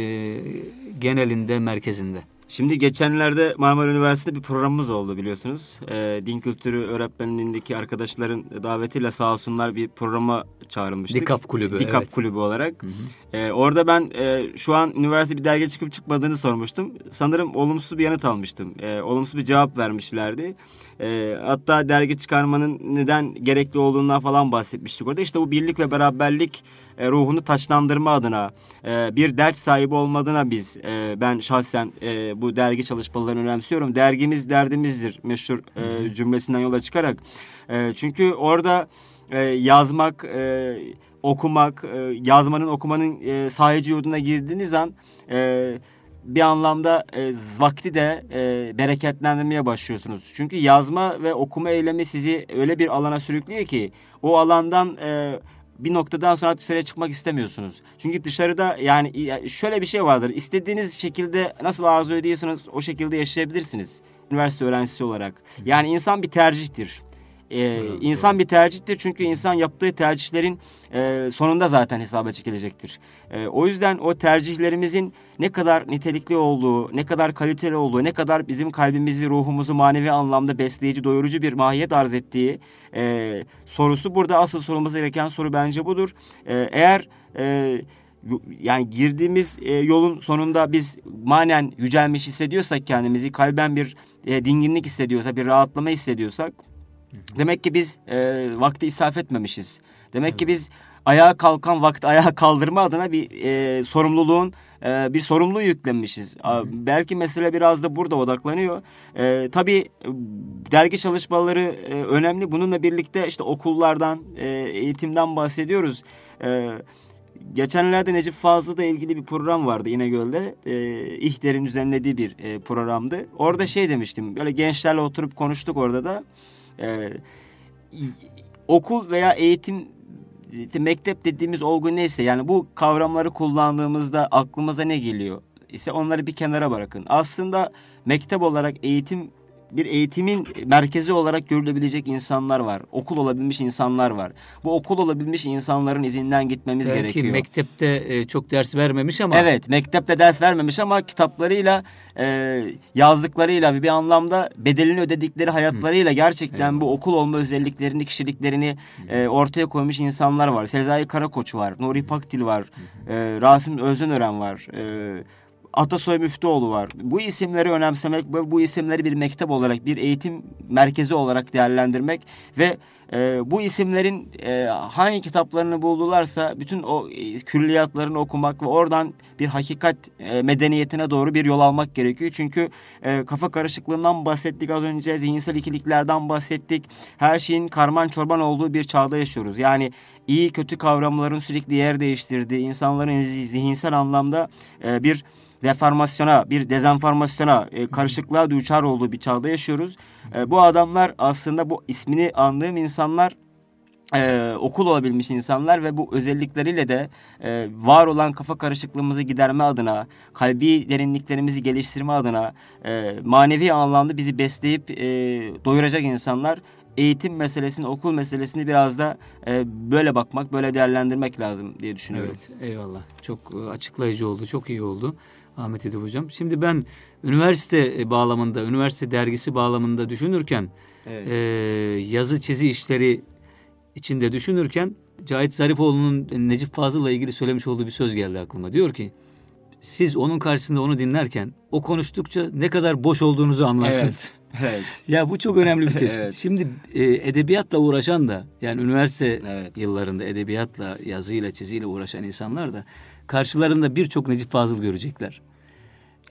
genelinde, merkezinde. Şimdi geçenlerde Marmara Üniversitesi'nde bir programımız oldu biliyorsunuz. Ee, din kültürü öğretmenliğindeki arkadaşların davetiyle sağ olsunlar bir programa çağrılmıştık. Dikap Kulübü, Dikap evet. Kulübü olarak. Ee, orada ben e, şu an üniversite bir dergi çıkıp çıkmadığını sormuştum. Sanırım olumsuz bir yanıt almıştım. Ee, olumsuz bir cevap vermişlerdi. Ee, hatta dergi çıkarmanın neden gerekli olduğundan falan bahsetmiştik orada. İşte bu birlik ve beraberlik e, ruhunu taçlandırma adına e, bir dert sahibi olmadığına biz e, ben şahsen e, bu dergi çalışmalarını önemsiyorum. Dergimiz derdimizdir meşhur e, cümlesinden yola çıkarak. E, çünkü orada e, yazmak, e, okumak, e, yazmanın, okumanın e, sahici yurduna girdiğiniz an e, bir anlamda e, vakti de e, bereketlendirmeye başlıyorsunuz. Çünkü yazma ve okuma eylemi sizi öyle bir alana sürüklüyor ki o alandan e, bir noktadan sonra dışarıya çıkmak istemiyorsunuz. Çünkü dışarıda yani ya şöyle bir şey vardır. İstediğiniz şekilde nasıl arzu ediyorsanız o şekilde yaşayabilirsiniz. Üniversite öğrencisi olarak. Yani insan bir tercihtir. Ee, insan bir tercihtir çünkü insan yaptığı tercihlerin e, sonunda zaten hesaba çekilecektir. E, o yüzden o tercihlerimizin ne kadar nitelikli olduğu, ne kadar kaliteli olduğu, ne kadar bizim kalbimizi, ruhumuzu manevi anlamda besleyici, doyurucu bir mahiyet arz ettiği e, sorusu burada asıl sorulması gereken soru bence budur. E, eğer e, yani girdiğimiz e, yolun sonunda biz manen yücelmiş hissediyorsak kendimizi, kalben bir e, dinginlik hissediyorsak, bir rahatlama hissediyorsak Demek ki biz e, vakti israf etmemişiz. Demek ki biz ayağa kalkan vakti ayağa kaldırma adına bir e, sorumluluğun e, bir sorumluluğu yüklenmişiz. A, Belki mesele biraz da burada odaklanıyor. E, tabii e, dergi çalışmaları e, önemli. Bununla birlikte işte okullardan, e, eğitimden bahsediyoruz. E, Geçenlerde Necip Fazıl'la ilgili bir program vardı İnegöl'de. E, İhter'in düzenlediği bir e, programdı. Orada şey demiştim. Böyle gençlerle oturup konuştuk orada da. E, okul veya eğitim mektep dediğimiz olgu neyse yani bu kavramları kullandığımızda aklımıza ne geliyor? ise onları bir kenara bırakın. Aslında mektep olarak eğitim bir eğitimin merkezi olarak görülebilecek insanlar var. Okul olabilmiş insanlar var. Bu okul olabilmiş insanların izinden gitmemiz Belki gerekiyor. mektepte e, çok ders vermemiş ama Evet, mektepte ders vermemiş ama kitaplarıyla, e, yazdıklarıyla bir anlamda bedelini ödedikleri hayatlarıyla gerçekten bu okul olma özelliklerini, kişiliklerini e, ortaya koymuş insanlar var. Sezai Karakoç var, Nuri Pakdil var, Rasim Özdenören var. E, Atasoy Müftüoğlu var. Bu isimleri önemsemek ve bu isimleri bir mektep olarak, bir eğitim merkezi olarak değerlendirmek ve e, bu isimlerin e, hangi kitaplarını buldularsa bütün o e, külliyatlarını okumak ve oradan bir hakikat e, medeniyetine doğru bir yol almak gerekiyor. Çünkü e, kafa karışıklığından bahsettik az önce, zihinsel ikiliklerden bahsettik. Her şeyin karman çorban olduğu bir çağda yaşıyoruz. Yani iyi kötü kavramların sürekli yer değiştirdiği, insanların zih- zihinsel anlamda e, bir deformasyona, bir dezenformasyona, e, karışıklığa düçar olduğu bir çağda yaşıyoruz. E, bu adamlar aslında bu ismini andığım insanlar e, okul olabilmiş insanlar ve bu özellikleriyle de e, var olan kafa karışıklığımızı giderme adına, kalbi derinliklerimizi geliştirme adına, e, manevi anlamda bizi besleyip e, doyuracak insanlar. Eğitim meselesini, okul meselesini biraz da e, böyle bakmak, böyle değerlendirmek lazım diye düşünüyorum. Evet, eyvallah. Çok e, açıklayıcı oldu, çok iyi oldu Ahmet Edip Hocam. Şimdi ben üniversite e, bağlamında, üniversite dergisi bağlamında düşünürken, Evet. e, yazı çizi işleri içinde düşünürken Cahit Zarifoğlu'nun Necip Fazıl'la ilgili söylemiş olduğu bir söz geldi aklıma. Diyor ki, siz onun karşısında onu dinlerken o konuştukça ne kadar boş olduğunuzu anlarsınız. Evet. Evet. Ya bu çok önemli bir tespit. Evet. Şimdi e, edebiyatla uğraşan da yani üniversite Evet. yıllarında edebiyatla, yazıyla, çiziyle uğraşan insanlar da karşılarında birçok Necip Fazıl görecekler.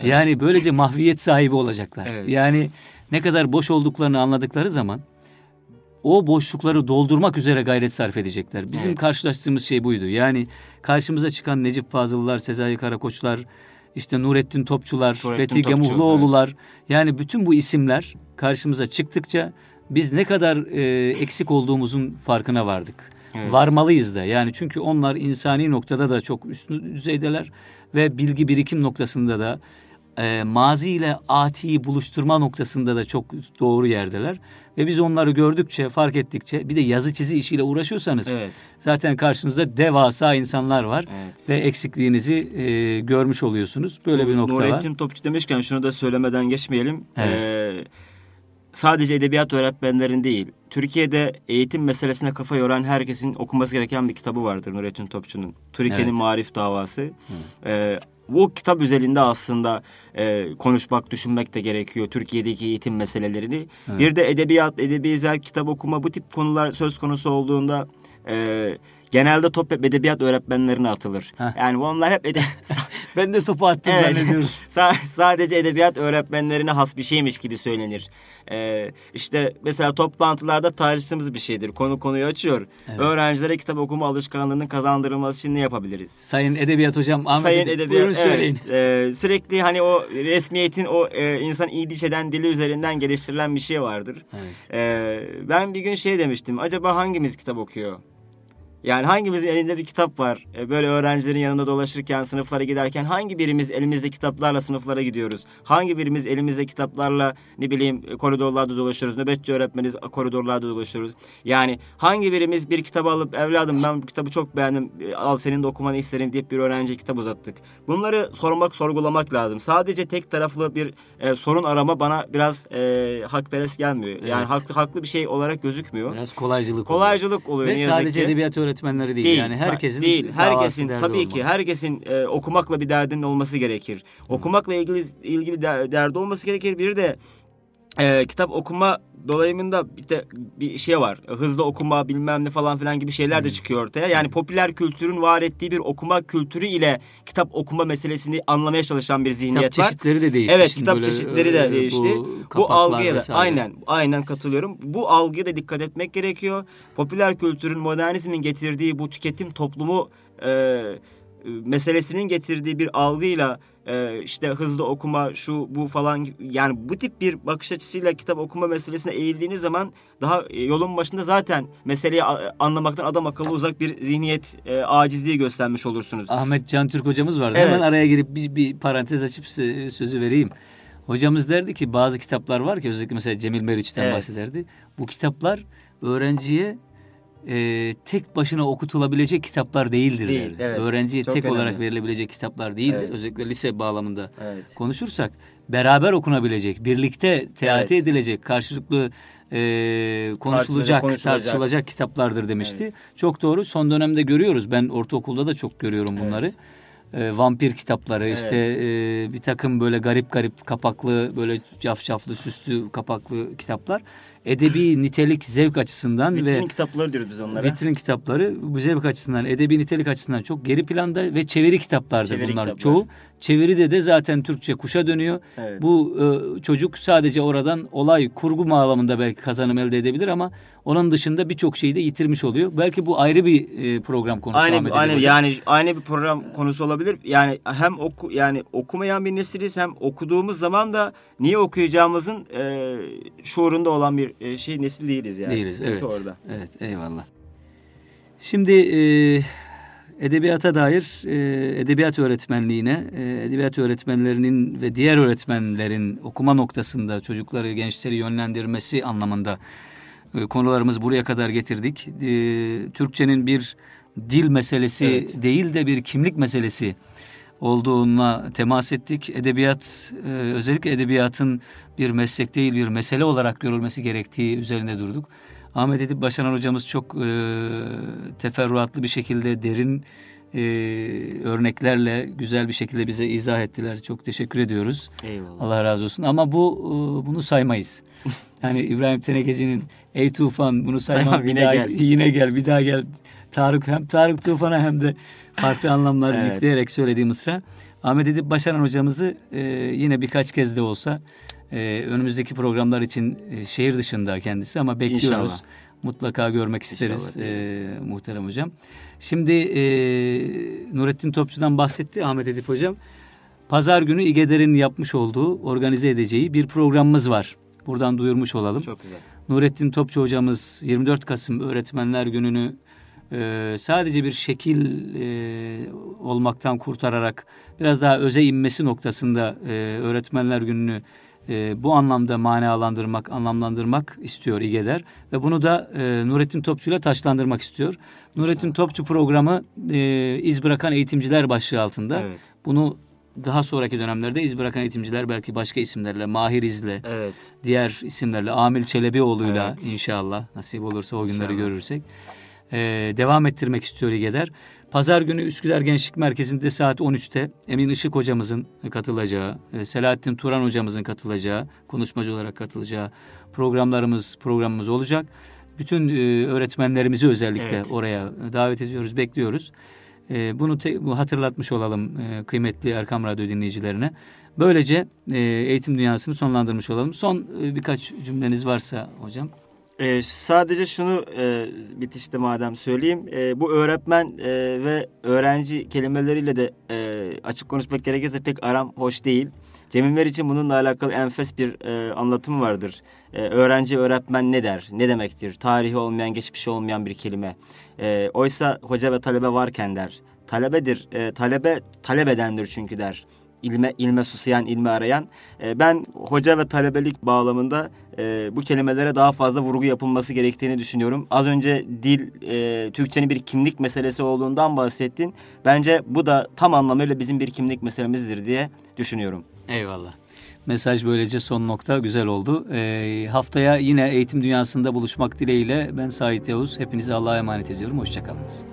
Yani böylece mahviyet sahibi olacaklar. Evet. Yani ne kadar boş olduklarını anladıkları zaman o boşlukları doldurmak üzere gayret sarf edecekler. Bizim Evet. karşılaştığımız şey buydu. Yani karşımıza çıkan Necip Fazıllar, Sezai Karakoçlar, işte Nurettin Topçular, Nurettin Fethi Gemuhluoğlular. Yani bütün bu isimler karşımıza çıktıkça biz ne kadar e, eksik olduğumuzun farkına vardık. Evet. Varmalıyız da. Yani çünkü onlar insani noktada da çok üst düzeydeler ve bilgi birikim noktasında da e, mazi ile atiyi buluşturma noktasında da çok doğru yerdeler. Ve biz onları gördükçe, fark ettikçe bir de yazı çizi işiyle uğraşıyorsanız Evet. zaten karşınızda devasa insanlar var Evet. ve eksikliğinizi e, görmüş oluyorsunuz. Böyle bir nokta var. Nurettin Topçu demişken şunu da söylemeden geçmeyelim. Evet. Ee, sadece edebiyat öğretmenlerin değil, Türkiye'de eğitim meselesine kafa yoran herkesin okuması gereken bir kitabı vardır Nurettin Topçu'nun. Türkiye'nin Evet. Marif Davası. Ee, bu kitap özelinde aslında e, konuşmak, düşünmek de gerekiyor Türkiye'deki eğitim meselelerini. Bir de edebiyat, edebi zevk, kitap okuma bu tip konular söz konusu olduğunda e, genelde top hep edebiyat öğretmenlerine atılır. Heh. Yani onlar hep ede- Ben de topu attım Evet. zannediyorum. Sa- sadece edebiyat öğretmenlerine has bir şeymiş gibi söylenir. Ee, işte mesela toplantılarda tartıştığımız bir şeydir. Konu konuyu açıyor. Öğrencilere kitap okuma alışkanlığının kazandırılması için ne yapabiliriz? Sayın Edebiyat Hocam Ahmet Sayın edebiyat, buyurun söyleyin. evet, e, sürekli hani o resmiyetin o e, insan iyi diş eden dili üzerinden geliştirilen bir şey vardır. Evet. E, ben bir gün şey demiştim. Acaba hangimiz kitap okuyor? Yani hangimizin elinde bir kitap var? E, Böyle öğrencilerin yanında dolaşırken, sınıflara giderken hangi birimiz elimizde kitaplarla sınıflara gidiyoruz? Hangi birimiz elimizde kitaplarla ne bileyim e, koridorlarda dolaşıyoruz? Nöbetçi öğretmeniz koridorlarda dolaşıyoruz. Yani hangi birimiz bir kitabı alıp evladım ben bu kitabı çok beğendim e, al senin de okumanı isterim deyip bir öğrenciye kitap uzattık. Bunları sormak, sorgulamak lazım. Sadece tek taraflı bir e, sorun arama bana biraz e, hakperest gelmiyor. Yani Evet. haklı haklı bir şey olarak gözükmüyor. Biraz kolaycılık oluyor. Kolaycılık oluyor Ve ne yazık sadece ki. edebiyat öğretmenleri değil. yani herkesin değil. Herkesin tabii olmalı. ki herkesin e, okumakla bir derdinin olması gerekir. Okumakla ilgili ilgili der- derdi olması gerekir. Bir de e, kitap okuma dolayımında bir de bir şey var. Hızlı okuma bilmem ne falan filan gibi şeyler de çıkıyor ortaya. Yani popüler kültürün var ettiği bir okuma kültürü ile kitap okuma meselesini anlamaya çalışan bir Kitap zihniyet var. çeşitleri de değişti. Evet Şimdi kitap böyle, çeşitleri de e, değişti. Bu, Bu, algıya da vesaire. aynen aynen katılıyorum. Bu algıya da dikkat etmek gerekiyor. Popüler kültürün modernizmin getirdiği bu tüketim toplumu e, e, meselesinin getirdiği bir algıyla e, işte hızlı okuma şu bu falan yani bu tip bir bakış açısıyla kitap okuma meselesine eğildiğiniz zaman daha e, yolun başında zaten meseleyi anlamaktan adam akıllı uzak bir zihniyet e, acizliği göstermiş olursunuz. Ahmet Can Türk hocamız vardı. Evet. Hemen araya girip bir, bir parantez açıp sözü vereyim. Hocamız derdi ki bazı kitaplar var ki özellikle mesela Cemil Meriç'ten Evet. bahsederdi. Bu kitaplar öğrenciye e, tek başına okutulabilecek kitaplar değildir Değil, evet. Öğrenciye Çok tek önemli. olarak verilebilecek kitaplar değildir. Evet. Özellikle lise bağlamında Evet. konuşursak beraber okunabilecek, birlikte teati Evet. edilecek, karşılıklı e, konuşulacak, konuşulacak. tartışılacak kitaplardır demişti. Çok doğru. Son dönemde görüyoruz. Ben ortaokulda da çok görüyorum bunları. E, vampir kitapları, Evet. işte e, bir takım böyle garip garip kapaklı, böyle cafcaflı, süslü kapaklı kitaplar. Edebi nitelik, zevk açısından Vitrin ve kitapları diyoruz biz onlara. vitrin kitapları bu zevk açısından, edebi nitelik açısından çok geri planda ve çeviri kitaplardır Çeviri bunlar kitaplar. çoğu. Çeviride de zaten Türkçe kuşa dönüyor. Evet. Bu e, çocuk sadece oradan olay kurgu bağlamında belki kazanım elde edebilir ama onun dışında birçok şeyi de yitirmiş oluyor. Belki bu ayrı bir e, program konusu Aynı Ali aynı yani aynı bir program konusu olabilir. Yani hem oku yani okumayan bir nesiliz hem okuduğumuz zaman da niye okuyacağımızın e, şuurunda olan bir e, şey nesil değiliz yani. Değiliz. Sıkıntı Evet. orada. Evet, eyvallah. Şimdi e, edebiyata dair e, edebiyat öğretmenliğine, e, edebiyat öğretmenlerinin ve diğer öğretmenlerin okuma noktasında çocukları, gençleri yönlendirmesi anlamında e, konularımızı buraya kadar getirdik. E, Türkçenin bir dil meselesi Evet. değil de bir kimlik meselesi olduğuna temas ettik. Edebiyat, e, özellikle edebiyatın bir meslek değil bir mesele olarak görülmesi gerektiği üzerinde durduk. Ahmet Edip Başaran hocamız çok e, teferruatlı bir şekilde derin e, örneklerle güzel bir şekilde bize izah ettiler. Çok teşekkür ediyoruz. Eyvallah. Allah razı olsun. Ama bu e, bunu saymayız. Yani İbrahim Tenekeci'nin Ey Tufan bunu saymam Saymam, bir yine daha gel. yine gel bir daha gel. Tarık hem Tarık Tufan'a hem de farklı anlamlar Evet. yükleyerek söylediği mısra. Ahmet Edip Başaran hocamızı e, yine birkaç kez de olsa e, önümüzdeki programlar için e, şehir dışında kendisi ama bekliyoruz. İnşallah. Mutlaka görmek isteriz İnşallah e, muhterem hocam. Şimdi e, Nurettin Topçu'dan bahsetti Ahmet Edip hocam. Pazar günü İGEDER'in yapmış olduğu, organize edeceği bir programımız var. Buradan duyurmuş olalım. Çok güzel. Nurettin Topçu hocamız 24 Kasım Öğretmenler Günü'nü e, sadece bir şekil e, olmaktan kurtararak biraz daha öze inmesi noktasında e, Öğretmenler Günü'nü e, bu anlamda manalandırmak, anlamlandırmak istiyor İGEDER ve bunu da e, Nurettin Topçu ile taşlandırmak istiyor. Nurettin Topçu programı e, iz bırakan eğitimciler başlığı altında. Evet. Bunu daha sonraki dönemlerde iz bırakan eğitimciler belki başka isimlerle, Mahir İz'le, Evet. diğer isimlerle Amil Çelebioğlu'yla Evet. inşallah nasip olursa o günleri İnşallah. görürsek e, devam ettirmek istiyor İGEDER. Pazar günü Üsküdar Gençlik Merkezi'nde saat 13'te Emin Işık hocamızın katılacağı, e, Selahattin Turan hocamızın katılacağı, konuşmacı olarak katılacağı programlarımız programımız olacak. Bütün e, öğretmenlerimizi özellikle Evet. oraya davet ediyoruz, bekliyoruz. E, bunu te- bu hatırlatmış olalım e, kıymetli Erkam Radyo dinleyicilerine. Böylece e, eğitim dünyasını sonlandırmış olalım. Son e, birkaç cümleniz varsa hocam. Ee, sadece şunu e, bitişte madem söyleyeyim. E, bu öğretmen e, ve öğrenci kelimeleriyle de e, açık konuşmak gerekirse pek aram hoş değil. Cemil için bununla alakalı enfes bir e, anlatımı vardır. E, öğrenci öğretmen ne der, ne demektir? Tarihi olmayan, geçmişi olmayan bir kelime. E, oysa hoca ve talebe varken der. Talebedir, e, talebe talep edendir çünkü der. İlme, ilme susayan, ilme arayan. E, ben hoca ve talebelik bağlamında e, bu kelimelere daha fazla vurgu yapılması gerektiğini düşünüyorum. Az önce dil, e, Türkçenin bir kimlik meselesi olduğundan bahsettin. Bence bu da tam anlamıyla bizim bir kimlik meselemizdir diye düşünüyorum. Eyvallah. Mesaj böylece son nokta güzel oldu. E, haftaya yine eğitim dünyasında buluşmak dileğiyle ben Sait Yavuz. Hepinizi Allah'a emanet ediyorum. Hoşçakalınız.